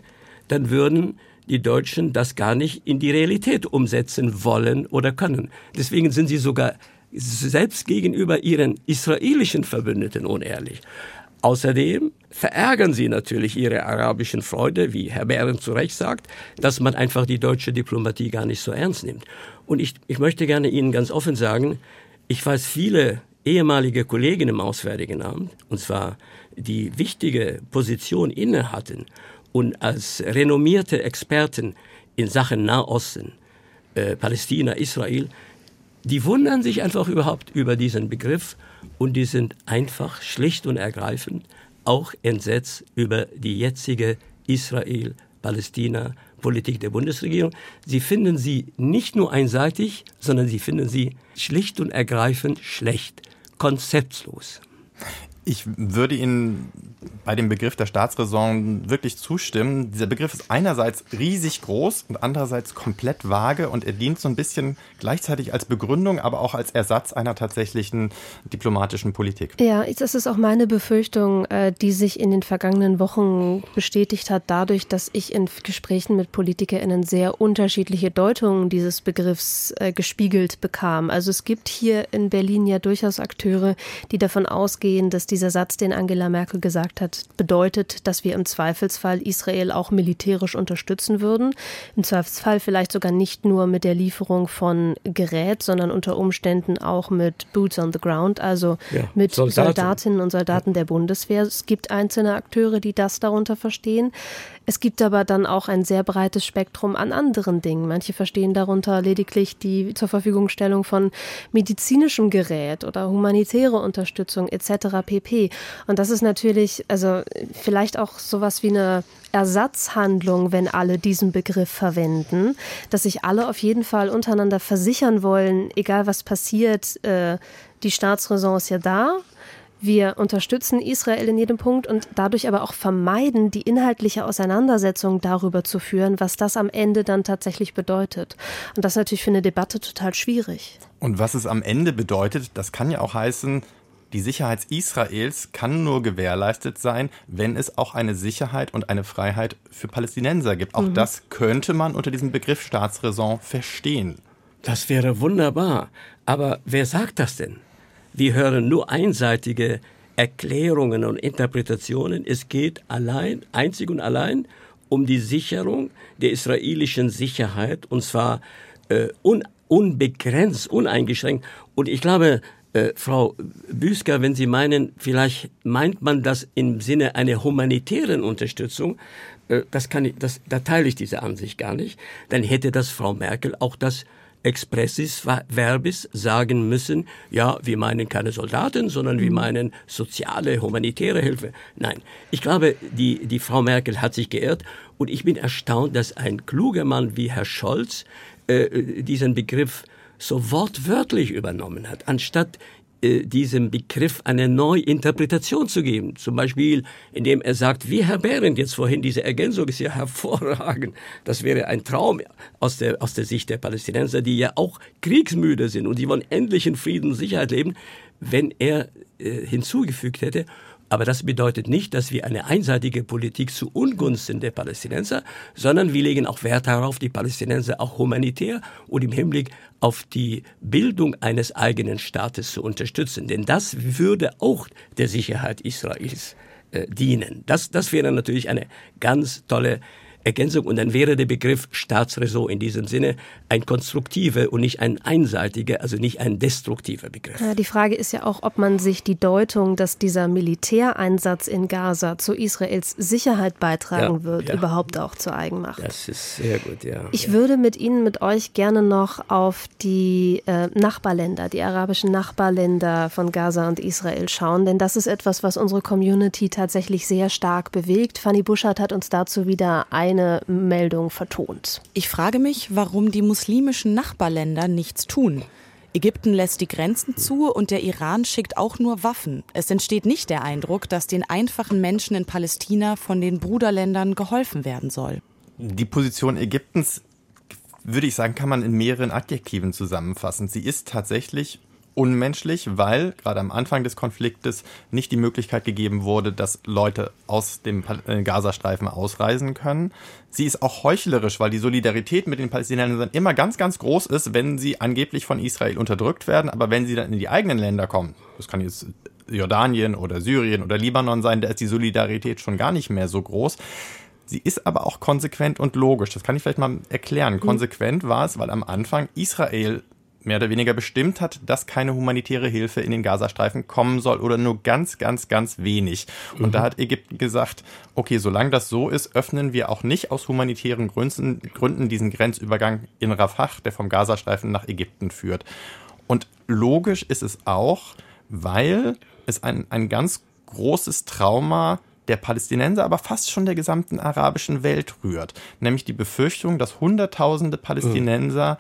Speaker 4: dann würden die Deutschen das gar nicht in die Realität umsetzen wollen oder können. Deswegen sind sie sogar selbst gegenüber ihren israelischen Verbündeten unehrlich. Außerdem verärgern sie natürlich ihre arabischen Freunde, wie Herr Behren zu Recht sagt, dass man einfach die deutsche Diplomatie gar nicht so ernst nimmt. Und ich, ich möchte gerne Ihnen ganz offen sagen, ich weiß viele ehemalige Kollegen im Auswärtigen Amt, und zwar die wichtige Position inne hatten und als renommierte Experten in Sachen Nahosten, äh, Palästina, Israel, die wundern sich einfach überhaupt über diesen Begriff und die sind einfach schlicht und ergreifend auch entsetzt über die jetzige Israel-Palästina-Politik der Bundesregierung. Sie finden sie nicht nur einseitig, sondern sie finden sie schlicht und ergreifend schlecht, konzeptlos.
Speaker 5: Ich würde Ihnen bei dem Begriff der Staatsräson wirklich zustimmen. Dieser Begriff ist einerseits riesig groß und andererseits komplett vage und er dient so ein bisschen gleichzeitig als Begründung, aber auch als Ersatz einer tatsächlichen diplomatischen Politik.
Speaker 3: Ja, das ist auch meine Befürchtung, äh, die sich in den vergangenen Wochen bestätigt hat, dadurch, dass ich in Gesprächen mit PolitikerInnen sehr unterschiedliche Deutungen dieses Begriffs äh, gespiegelt bekam. Also es gibt hier in Berlin ja durchaus Akteure, die davon ausgehen, dass die dieser Satz, den Angela Merkel gesagt hat, bedeutet, dass wir im Zweifelsfall Israel auch militärisch unterstützen würden. Im Zweifelsfall vielleicht sogar nicht nur mit der Lieferung von Gerät, sondern unter Umständen auch mit Boots on the Ground, also ja, mit Soldaten. Soldatinnen und Soldaten der Bundeswehr. Es gibt einzelne Akteure, die das darunter verstehen. Es gibt aber dann auch ein sehr breites Spektrum an anderen Dingen. Manche verstehen darunter lediglich die zur Verfügungstellung von medizinischem Gerät oder humanitäre Unterstützung etc. pp. Und das ist natürlich, also vielleicht auch sowas wie eine Ersatzhandlung, wenn alle diesen Begriff verwenden, dass sich alle auf jeden Fall untereinander versichern wollen, egal was passiert, äh, die Staatsräson ist ja da wir unterstützen Israel in jedem Punkt und dadurch aber auch vermeiden, die inhaltliche Auseinandersetzung darüber zu führen, was das am Ende dann tatsächlich bedeutet. Und das ist natürlich für eine Debatte total schwierig.
Speaker 5: Und was es am Ende bedeutet, das kann ja auch heißen, die Sicherheit Israels kann nur gewährleistet sein, wenn es auch eine Sicherheit und eine Freiheit für Palästinenser gibt. Auch mhm. das könnte man unter diesem Begriff Staatsräson verstehen.
Speaker 4: Das wäre wunderbar. Aber wer sagt das denn? Wir hören nur einseitige Erklärungen und Interpretationen. Es geht allein, einzig und allein um die Sicherung der israelischen Sicherheit und zwar äh, un, unbegrenzt, uneingeschränkt. Und ich glaube, äh, Frau Büsker, wenn Sie meinen, vielleicht meint man das im Sinne einer humanitären Unterstützung, äh, das kann ich, das, da teile ich diese Ansicht gar nicht, dann hätte das Frau Merkel auch das expressis verbis sagen müssen, ja, wir meinen keine Soldaten, sondern wir mhm. meinen soziale, humanitäre Hilfe. Nein, ich glaube, die, die Frau Merkel hat sich geirrt und ich bin erstaunt, dass ein kluger Mann wie Herr Scholz äh, diesen Begriff so wortwörtlich übernommen hat, anstatt äh, diesem Begriff eine neue Interpretation zu geben. Zum Beispiel, indem er sagt, wie Herr Behrendt jetzt vorhin, diese Ergänzung ist ja hervorragend. Das wäre ein Traum aus der, aus der Sicht der Palästinenser, die ja auch kriegsmüde sind und die wollen endlich in Frieden und Sicherheit leben, wenn er äh, hinzugefügt hätte, Aber das bedeutet nicht, dass wir eine einseitige Politik zu Ungunsten der Palästinenser, sondern wir legen auch Wert darauf, die Palästinenser auch humanitär und im Hinblick auf die Bildung eines eigenen Staates zu unterstützen. Denn das würde auch der Sicherheit Israels äh, dienen. Das, das wäre natürlich eine ganz tolle Ergänzung und dann wäre der Begriff Staatsräson in diesem Sinne ein konstruktiver und nicht ein einseitiger, also nicht ein destruktiver Begriff.
Speaker 3: Ja, die Frage ist ja auch, ob man sich die Deutung, dass dieser Militäreinsatz in Gaza zu Israels Sicherheit beitragen ja, wird, ja. überhaupt auch zu eigen macht.
Speaker 4: Das ist sehr gut, ja.
Speaker 3: Ich würde mit Ihnen, mit euch gerne noch auf die äh, Nachbarländer, die arabischen Nachbarländer von Gaza und Israel schauen, denn das ist etwas, was unsere Community tatsächlich sehr stark bewegt. Fanny Buschert hat uns dazu wieder ein eine Meldung vertont.
Speaker 6: Ich frage mich, warum die muslimischen Nachbarländer nichts tun. Ägypten lässt die Grenzen zu und der Iran schickt auch nur Waffen. Es entsteht nicht der Eindruck, dass den einfachen Menschen in Palästina von den Bruderländern geholfen werden soll.
Speaker 5: Die Position Ägyptens, würde ich sagen, kann man in mehreren Adjektiven zusammenfassen. Sie ist tatsächlich unmenschlich, weil gerade am Anfang des Konfliktes nicht die Möglichkeit gegeben wurde, dass Leute aus dem äh, Gazastreifen ausreisen können. Sie ist auch heuchlerisch, weil die Solidarität mit den Palästinensern immer ganz, ganz groß ist, wenn sie angeblich von Israel unterdrückt werden. Aber wenn sie dann in die eigenen Länder kommen, das kann jetzt Jordanien oder Syrien oder Libanon sein, da ist die Solidarität schon gar nicht mehr so groß. Sie ist aber auch konsequent und logisch. Das kann ich vielleicht mal erklären. Mhm. Konsequent war es, weil am Anfang Israel mehr oder weniger bestimmt hat, dass keine humanitäre Hilfe in den Gazastreifen kommen soll oder nur ganz, ganz, ganz wenig. Und mhm. da hat Ägypten gesagt, okay, solange das so ist, öffnen wir auch nicht aus humanitären Gründen, Gründen diesen Grenzübergang in Rafah, der vom Gazastreifen nach Ägypten führt. Und logisch ist es auch, weil es ein, ein ganz großes Trauma der Palästinenser, aber fast schon der gesamten arabischen Welt rührt. Nämlich die Befürchtung, dass Hunderttausende Palästinenser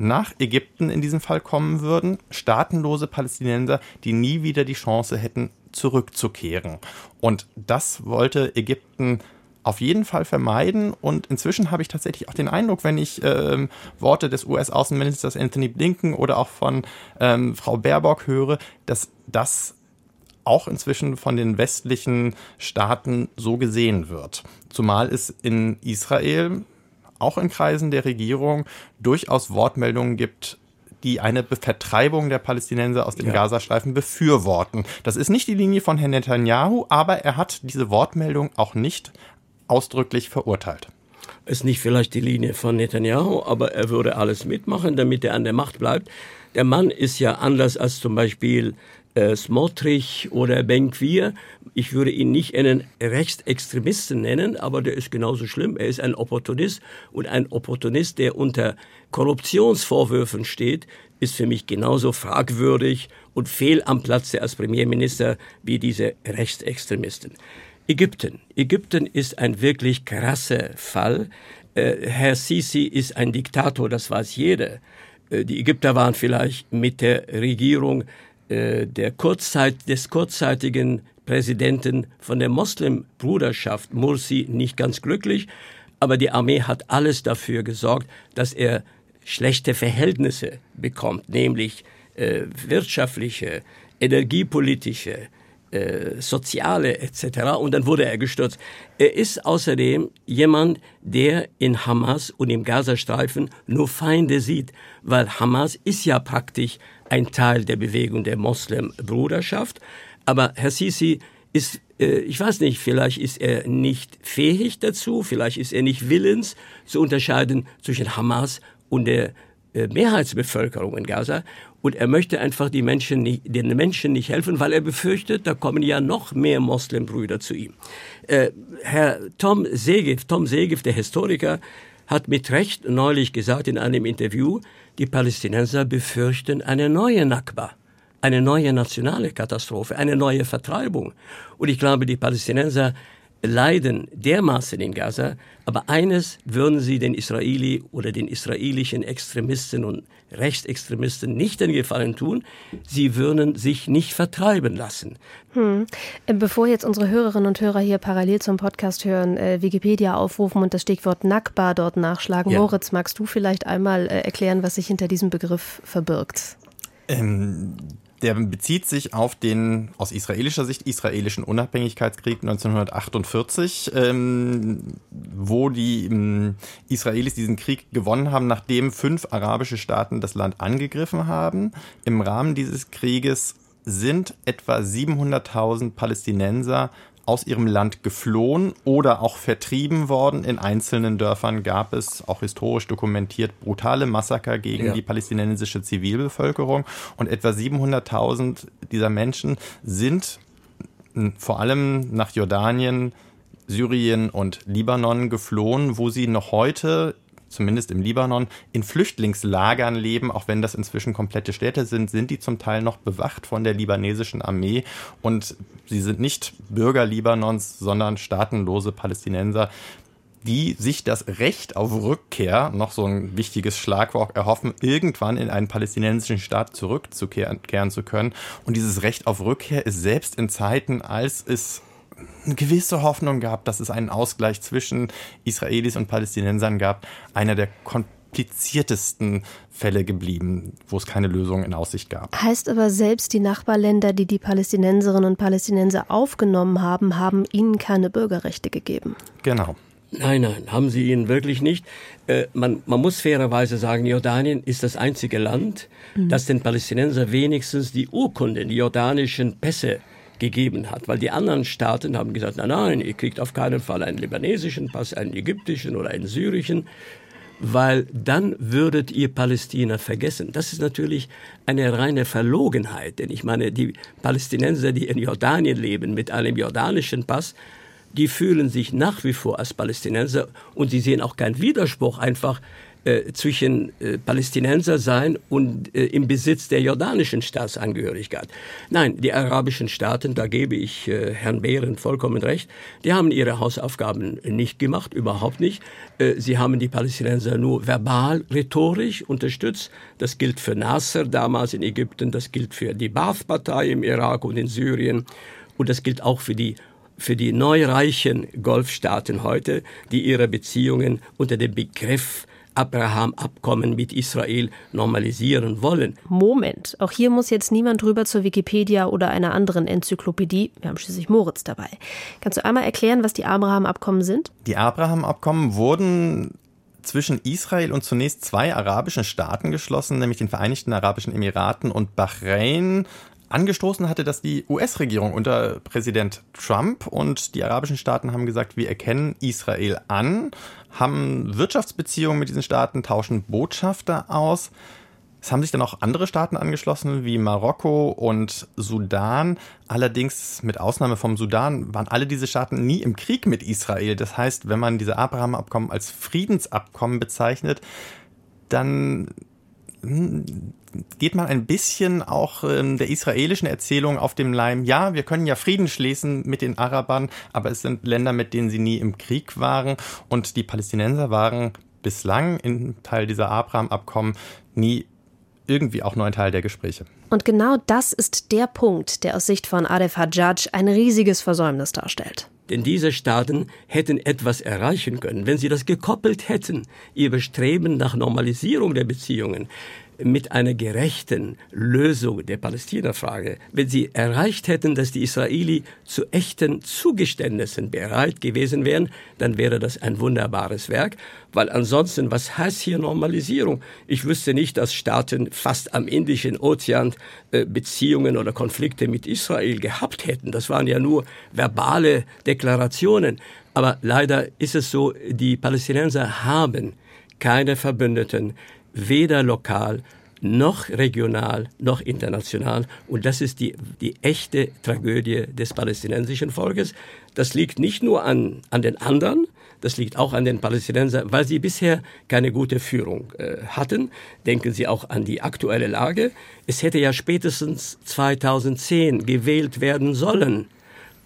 Speaker 5: nach Ägypten in diesem Fall kommen würden, staatenlose Palästinenser, die nie wieder die Chance hätten, zurückzukehren. Und das wollte Ägypten auf jeden Fall vermeiden. Und inzwischen habe ich tatsächlich auch den Eindruck, wenn ich ähm, Worte des US-Außenministers Anthony Blinken oder auch von ähm, Frau Baerbock höre, dass das auch inzwischen von den westlichen Staaten so gesehen wird. Zumal es in Israel auch in Kreisen der Regierung durchaus Wortmeldungen gibt, die eine Vertreibung der Palästinenser aus dem ja. Gazastreifen befürworten. Das ist nicht die Linie von Herrn Netanyahu, aber er hat diese Wortmeldung auch nicht ausdrücklich verurteilt.
Speaker 4: Ist nicht vielleicht die Linie von Netanyahu, aber er würde alles mitmachen, damit er an der Macht bleibt. Der Mann ist ja anders als zum Beispiel äh, Smotrich oder Benquir. Ich würde ihn nicht einen Rechtsextremisten nennen, aber der ist genauso schlimm. Er ist ein Opportunist und ein Opportunist, der unter Korruptionsvorwürfen steht, ist für mich genauso fragwürdig und fehl am Platze als Premierminister wie diese Rechtsextremisten. Ägypten. Ägypten ist ein wirklich krasser Fall. Äh, Herr Sisi ist ein Diktator, das weiß jeder. Äh, die Ägypter waren vielleicht mit der Regierung der Kurzzeit, des kurzzeitigen Präsidenten von der Moslembruderschaft Mursi nicht ganz glücklich, aber die Armee hat alles dafür gesorgt, dass er schlechte Verhältnisse bekommt, nämlich äh, wirtschaftliche, energiepolitische, äh, soziale etc. Und dann wurde er gestürzt. Er ist außerdem jemand, der in Hamas und im Gazastreifen nur Feinde sieht, weil Hamas ist ja praktisch ein Teil der Bewegung der Moslembruderschaft. Aber Herr Sisi ist, äh, ich weiß nicht, vielleicht ist er nicht fähig dazu, vielleicht ist er nicht willens zu unterscheiden zwischen Hamas und der äh, Mehrheitsbevölkerung in Gaza. Und er möchte einfach die Menschen nicht, den Menschen nicht helfen, weil er befürchtet, da kommen ja noch mehr Moslembrüder zu ihm. Äh, Herr Tom Segift, Tom Segift, der Historiker, hat mit Recht neulich gesagt in einem Interview, die Palästinenser befürchten eine neue Nakba, eine neue nationale Katastrophe, eine neue Vertreibung. Und ich glaube, die Palästinenser leiden dermaßen in Gaza, aber eines würden sie den Israeli oder den israelischen Extremisten und Rechtsextremisten nicht den Gefallen tun, sie würden sich nicht vertreiben lassen.
Speaker 3: Hm. Äh, bevor jetzt unsere Hörerinnen und Hörer hier parallel zum Podcast hören, äh, Wikipedia aufrufen und das Stichwort Nakba dort nachschlagen, ja. Moritz, magst du vielleicht einmal äh, erklären, was sich hinter diesem Begriff verbirgt?
Speaker 5: Ähm, der bezieht sich auf den aus israelischer Sicht israelischen Unabhängigkeitskrieg 1948, ähm, wo die ähm, Israelis diesen Krieg gewonnen haben, nachdem fünf arabische Staaten das Land angegriffen haben. Im Rahmen dieses Krieges sind etwa 700.000 Palästinenser aus ihrem Land geflohen oder auch vertrieben worden. In einzelnen Dörfern gab es, auch historisch dokumentiert, brutale Massaker gegen ja. die palästinensische Zivilbevölkerung. Und etwa 700.000 dieser Menschen sind vor allem nach Jordanien, Syrien und Libanon geflohen, wo sie noch heute zumindest im Libanon, in Flüchtlingslagern leben, auch wenn das inzwischen komplette Städte sind, sind die zum Teil noch bewacht von der libanesischen Armee und sie sind nicht Bürger Libanons, sondern staatenlose Palästinenser, die sich das Recht auf Rückkehr, noch so ein wichtiges Schlagwort, erhoffen, irgendwann in einen palästinensischen Staat zurückzukehren zu können. Und dieses Recht auf Rückkehr ist selbst in Zeiten, als es eine gewisse Hoffnung gab, dass es einen Ausgleich zwischen Israelis und Palästinensern gab, einer der kompliziertesten Fälle geblieben, wo es keine Lösung in Aussicht gab.
Speaker 3: Heißt aber, selbst die Nachbarländer, die die Palästinenserinnen und Palästinenser aufgenommen haben, haben ihnen keine Bürgerrechte gegeben.
Speaker 5: Genau.
Speaker 4: Nein, nein, haben sie ihnen wirklich nicht. Äh, man, man muss fairerweise sagen, Jordanien ist das einzige Land, mhm. das den Palästinensern wenigstens die Urkunden, die jordanischen Pässe gegeben hat. Weil die anderen Staaten haben gesagt, nein, nein, ihr kriegt auf keinen Fall einen libanesischen Pass, einen ägyptischen oder einen syrischen, weil dann würdet ihr Palästina vergessen. Das ist natürlich eine reine Verlogenheit, denn ich meine, die Palästinenser, die in Jordanien leben mit einem jordanischen Pass, die fühlen sich nach wie vor als Palästinenser und sie sehen auch keinen Widerspruch einfach äh, zwischen äh, Palästinenser sein und äh, im Besitz der jordanischen Staatsangehörigkeit. Nein, die arabischen Staaten, da gebe ich äh, Herrn Behren vollkommen recht, die haben ihre Hausaufgaben nicht gemacht, überhaupt nicht. Äh, sie haben die Palästinenser nur verbal, rhetorisch unterstützt. Das gilt für Nasser damals in Ägypten, das gilt für die Baath-Partei im Irak und in Syrien und das gilt auch für die für die neureichen Golfstaaten heute, die ihre Beziehungen unter dem Begriff Abraham-Abkommen mit Israel normalisieren wollen.
Speaker 3: Moment, auch hier muss jetzt niemand drüber zur Wikipedia oder einer anderen Enzyklopädie. Wir haben schließlich Moritz dabei. Kannst du einmal erklären, was die Abraham-Abkommen sind?
Speaker 5: Die Abraham-Abkommen wurden zwischen Israel und zunächst zwei arabischen Staaten geschlossen, nämlich den Vereinigten Arabischen Emiraten und Bahrain. Angestoßen hatte das die US-Regierung unter Präsident Trump und die arabischen Staaten haben gesagt, wir erkennen Israel an, haben Wirtschaftsbeziehungen mit diesen Staaten, tauschen Botschafter aus. Es haben sich dann auch andere Staaten angeschlossen, wie Marokko und Sudan. Allerdings, mit Ausnahme vom Sudan, waren alle diese Staaten nie im Krieg mit Israel. Das heißt, wenn man diese Abraham-Abkommen als Friedensabkommen bezeichnet, dann geht man ein bisschen auch ähm, der israelischen Erzählung auf dem Leim. Ja, wir können ja Frieden schließen mit den Arabern, aber es sind Länder, mit denen sie nie im Krieg waren. Und die Palästinenser waren bislang in Teil dieser Abraham-Abkommen nie irgendwie auch nur ein Teil der Gespräche.
Speaker 3: Und genau das ist der Punkt, der aus Sicht von Aref Hajjaj ein riesiges Versäumnis darstellt.
Speaker 4: Denn diese Staaten hätten etwas erreichen können, wenn sie das gekoppelt hätten, ihr Bestreben nach Normalisierung der Beziehungen mit einer gerechten Lösung der Palästina-Frage, wenn sie erreicht hätten, dass die Israeli zu echten Zugeständnissen bereit gewesen wären, dann wäre das ein wunderbares Werk, weil ansonsten, was heißt hier Normalisierung? Ich wüsste nicht, dass Staaten fast am Indischen Ozean äh, Beziehungen oder Konflikte mit Israel gehabt hätten. Das waren ja nur verbale Deklarationen. Aber leider ist es so, die Palästinenser haben keine Verbündeten, weder lokal noch regional noch international. Und das ist die, die echte Tragödie des palästinensischen Volkes. Das liegt nicht nur an, an den anderen, das liegt auch an den Palästinensern, weil sie bisher keine gute Führung äh, hatten. Denken Sie auch an die aktuelle Lage. Es hätte ja spätestens 2010 gewählt werden sollen.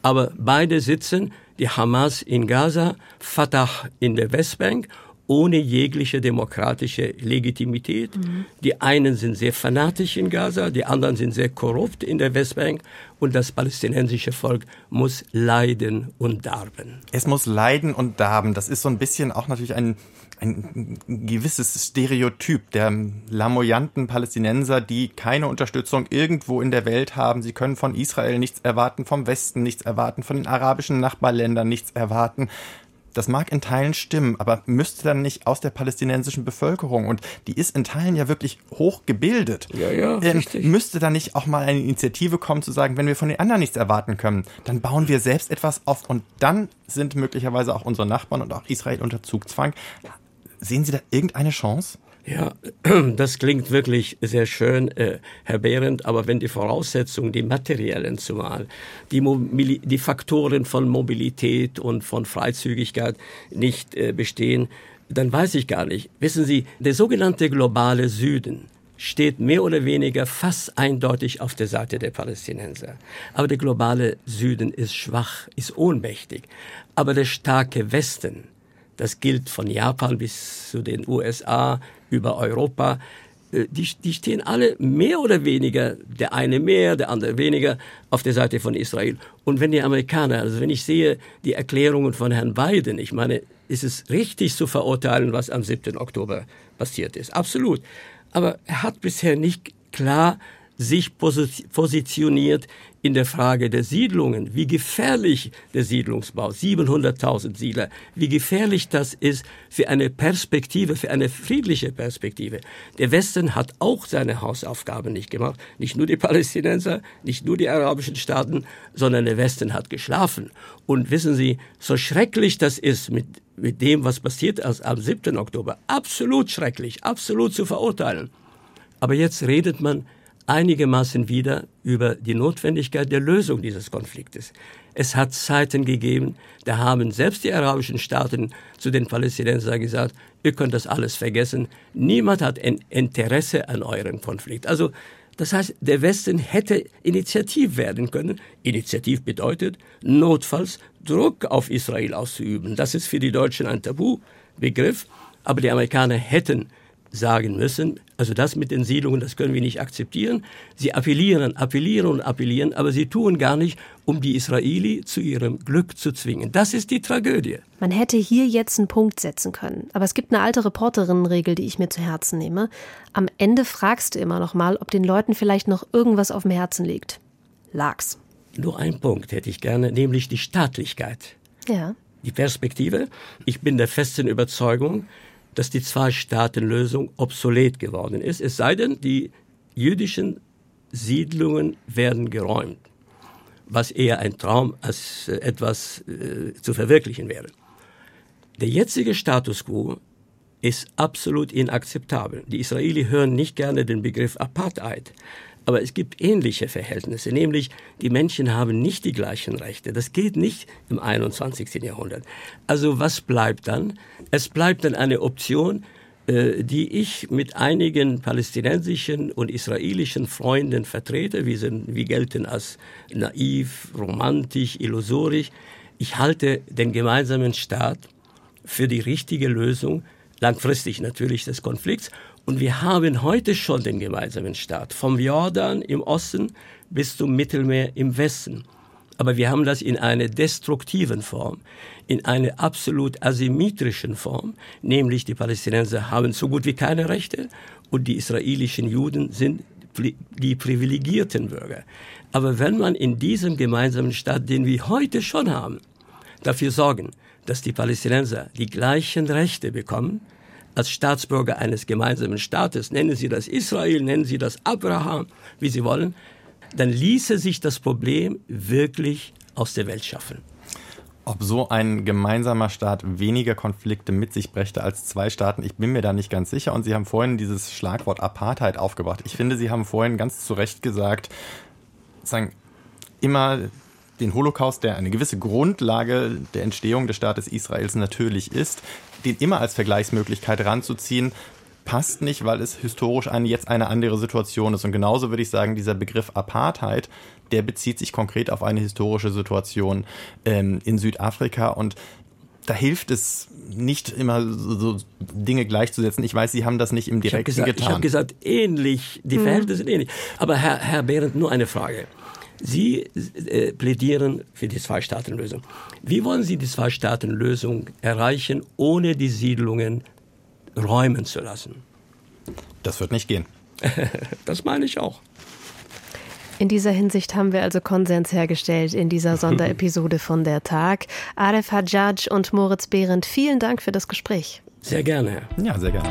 Speaker 4: Aber beide sitzen, die Hamas in Gaza, Fatah in der Westbank ohne jegliche demokratische Legitimität. Mhm. Die einen sind sehr fanatisch in Gaza, die anderen sind sehr korrupt in der Westbank und das palästinensische Volk muss leiden und darben.
Speaker 5: Es muss leiden und darben. Das ist so ein bisschen auch natürlich ein ein gewisses Stereotyp der lamoyanten Palästinenser, die keine Unterstützung irgendwo in der Welt haben. Sie können von Israel nichts erwarten, vom Westen nichts erwarten, von den arabischen Nachbarländern nichts erwarten. Das mag in Teilen stimmen, aber müsste dann nicht aus der palästinensischen Bevölkerung, und die ist in Teilen ja wirklich hochgebildet,
Speaker 4: ja, ja,
Speaker 5: ähm, müsste da nicht auch mal eine Initiative kommen, zu sagen, wenn wir von den anderen nichts erwarten können, dann bauen wir selbst etwas auf und dann sind möglicherweise auch unsere Nachbarn und auch Israel unter Zugzwang. Sehen Sie da irgendeine Chance?
Speaker 4: Ja, das klingt wirklich sehr schön, äh, Herr Behrendt, aber wenn die Voraussetzungen, die materiellen zumal, die, die Faktoren von Mobilität und von Freizügigkeit nicht äh, bestehen, dann weiß ich gar nicht. Wissen Sie, der sogenannte globale Süden steht mehr oder weniger fast eindeutig auf der Seite der Palästinenser. Aber der globale Süden ist schwach, ist ohnmächtig. Aber der starke Westen, das gilt von Japan bis zu den USA, über Europa. Äh, die, die stehen alle mehr oder weniger, der eine mehr, der andere weniger, auf der Seite von Israel. Und wenn die Amerikaner, also wenn ich sehe die Erklärungen von Herrn Biden, ich meine, ist es richtig zu verurteilen, was am 7. Oktober passiert ist. Absolut. Aber er hat bisher nicht klar sich positioniert in der Frage der Siedlungen, wie gefährlich der Siedlungsbau, 700.000 Siedler, wie gefährlich das ist für eine Perspektive, für eine friedliche Perspektive. Der Westen hat auch seine Hausaufgaben nicht gemacht, nicht nur die Palästinenser, nicht nur die arabischen Staaten, sondern der Westen hat geschlafen. Und wissen Sie, so schrecklich das ist mit, mit dem, was passiert ist am 7. Oktober, absolut schrecklich, absolut zu verurteilen. Aber jetzt redet man einigermaßen wieder über die Notwendigkeit der Lösung dieses Konfliktes. Es hat Zeiten gegeben, da haben selbst die arabischen Staaten zu den Palästinensern gesagt, ihr könnt das alles vergessen, niemand hat ein Interesse an eurem Konflikt. Also das heißt, der Westen hätte initiativ werden können. Initiativ bedeutet, notfalls Druck auf Israel auszuüben. Das ist für die Deutschen ein Tabubegriff, aber die Amerikaner hätten sagen müssen, also das mit den Siedlungen, das können wir nicht akzeptieren. Sie appellieren, appellieren und appellieren, aber sie tun gar nicht, um die Israeli zu ihrem Glück zu zwingen. Das ist die Tragödie.
Speaker 3: Man hätte hier jetzt einen Punkt setzen können. Aber es gibt eine alte Reporterinnenregel, die ich mir zu Herzen nehme. Am Ende fragst du immer noch mal, ob den Leuten vielleicht noch irgendwas auf dem Herzen liegt. Lag's.
Speaker 4: Nur ein Punkt hätte ich gerne, nämlich die Staatlichkeit.
Speaker 3: Ja.
Speaker 4: Die Perspektive. Ich bin der festen Überzeugung, dass die Zwei-Staaten-Lösung obsolet geworden ist, es sei denn, die jüdischen Siedlungen werden geräumt, was eher ein Traum als äh, etwas äh, zu verwirklichen wäre. Der jetzige Status quo ist absolut inakzeptabel. Die Israelis hören nicht gerne den Begriff Apartheid, aber es gibt ähnliche Verhältnisse, nämlich die Menschen haben nicht die gleichen Rechte. Das geht nicht im 21. Jahrhundert. Also was bleibt dann? Es bleibt dann eine Option, äh, die ich mit einigen palästinensischen und israelischen Freunden vertrete. Wir, sind, wir gelten als naiv, romantisch, illusorisch. Ich halte den gemeinsamen Staat für die richtige Lösung, langfristig natürlich des Konflikts und wir haben heute schon den gemeinsamen Staat, vom Jordan im Osten bis zum Mittelmeer im Westen. Aber wir haben das in einer destruktiven Form, in einer absolut asymmetrischen Form, nämlich die Palästinenser haben so gut wie keine Rechte und die israelischen Juden sind die privilegierten Bürger. Aber wenn man in diesem gemeinsamen Staat, den wir heute schon haben, dafür sorgen, dass die Palästinenser die gleichen Rechte bekommen, als Staatsbürger eines gemeinsamen Staates, nennen Sie das Israel, nennen Sie das Abraham, wie Sie wollen, dann ließe sich das Problem wirklich aus der Welt schaffen.
Speaker 5: Ob so ein gemeinsamer Staat weniger Konflikte mit sich brächte als zwei Staaten, ich bin mir da nicht ganz sicher. Und Sie haben vorhin dieses Schlagwort Apartheid aufgebracht. Ich finde, Sie haben vorhin ganz zu Recht gesagt, sagen, immer den Holocaust, der eine gewisse Grundlage der Entstehung des Staates Israels natürlich ist, den immer als Vergleichsmöglichkeit ranzuziehen, passt nicht, weil es historisch eine, jetzt eine andere Situation ist. Und genauso würde ich sagen, dieser Begriff Apartheid, der bezieht sich konkret auf eine historische Situation ähm, in Südafrika und da hilft es nicht immer so, Dinge gleichzusetzen. Ich weiß, Sie haben das nicht im Direkten
Speaker 4: ich gesagt,
Speaker 5: getan.
Speaker 4: Ich habe gesagt, ähnlich, die Verhältnisse sind ähnlich. Aber Herr, Herr Behrendt, nur eine Frage. Sie äh, plädieren für die Zwei-Staaten-Lösung. Wie wollen Sie die Zwei-Staaten-Lösung erreichen, ohne die Siedlungen räumen zu lassen?
Speaker 5: Das wird nicht gehen.
Speaker 4: das meine ich auch.
Speaker 3: In dieser Hinsicht haben wir also Konsens hergestellt in dieser Sonderepisode von Der Tag. Aref Hajjaj und Moritz Behrendt, vielen Dank für das Gespräch.
Speaker 4: Sehr gerne.
Speaker 5: Ja, sehr gerne.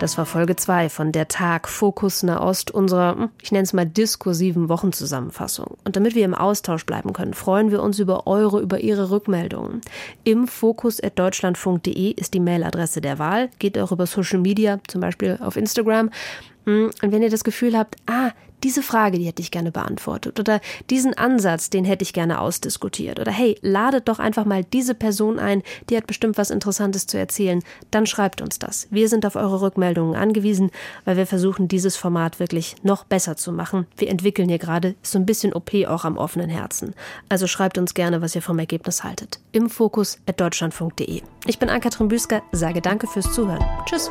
Speaker 3: Das war Folge 2 von Der Tag Fokus Nahost unserer, hm, ich nenne es mal diskursiven Wochenzusammenfassung. Und damit wir im Austausch bleiben können, freuen wir uns über eure, über ihre Rückmeldungen. Im fokus.deutschlandfunk.de ist die Mailadresse der Wahl. Geht auch über Social Media, zum Beispiel auf Instagram. Hm, und wenn ihr das Gefühl habt, ah, diese Frage, die hätte ich gerne beantwortet oder diesen Ansatz, den hätte ich gerne ausdiskutiert oder hey, ladet doch einfach mal diese Person ein, die hat bestimmt was Interessantes zu erzählen, dann schreibt uns das. Wir sind auf eure Rückmeldungen angewiesen, weil wir versuchen, dieses Format wirklich noch besser zu machen. Wir entwickeln hier gerade so ein bisschen OP auch am offenen Herzen. Also schreibt uns gerne, was ihr vom Ergebnis haltet. Im Fokus at deutschlandfunk.de. Ich bin Ann-Kathrin Büsker, sage danke fürs Zuhören. Tschüss.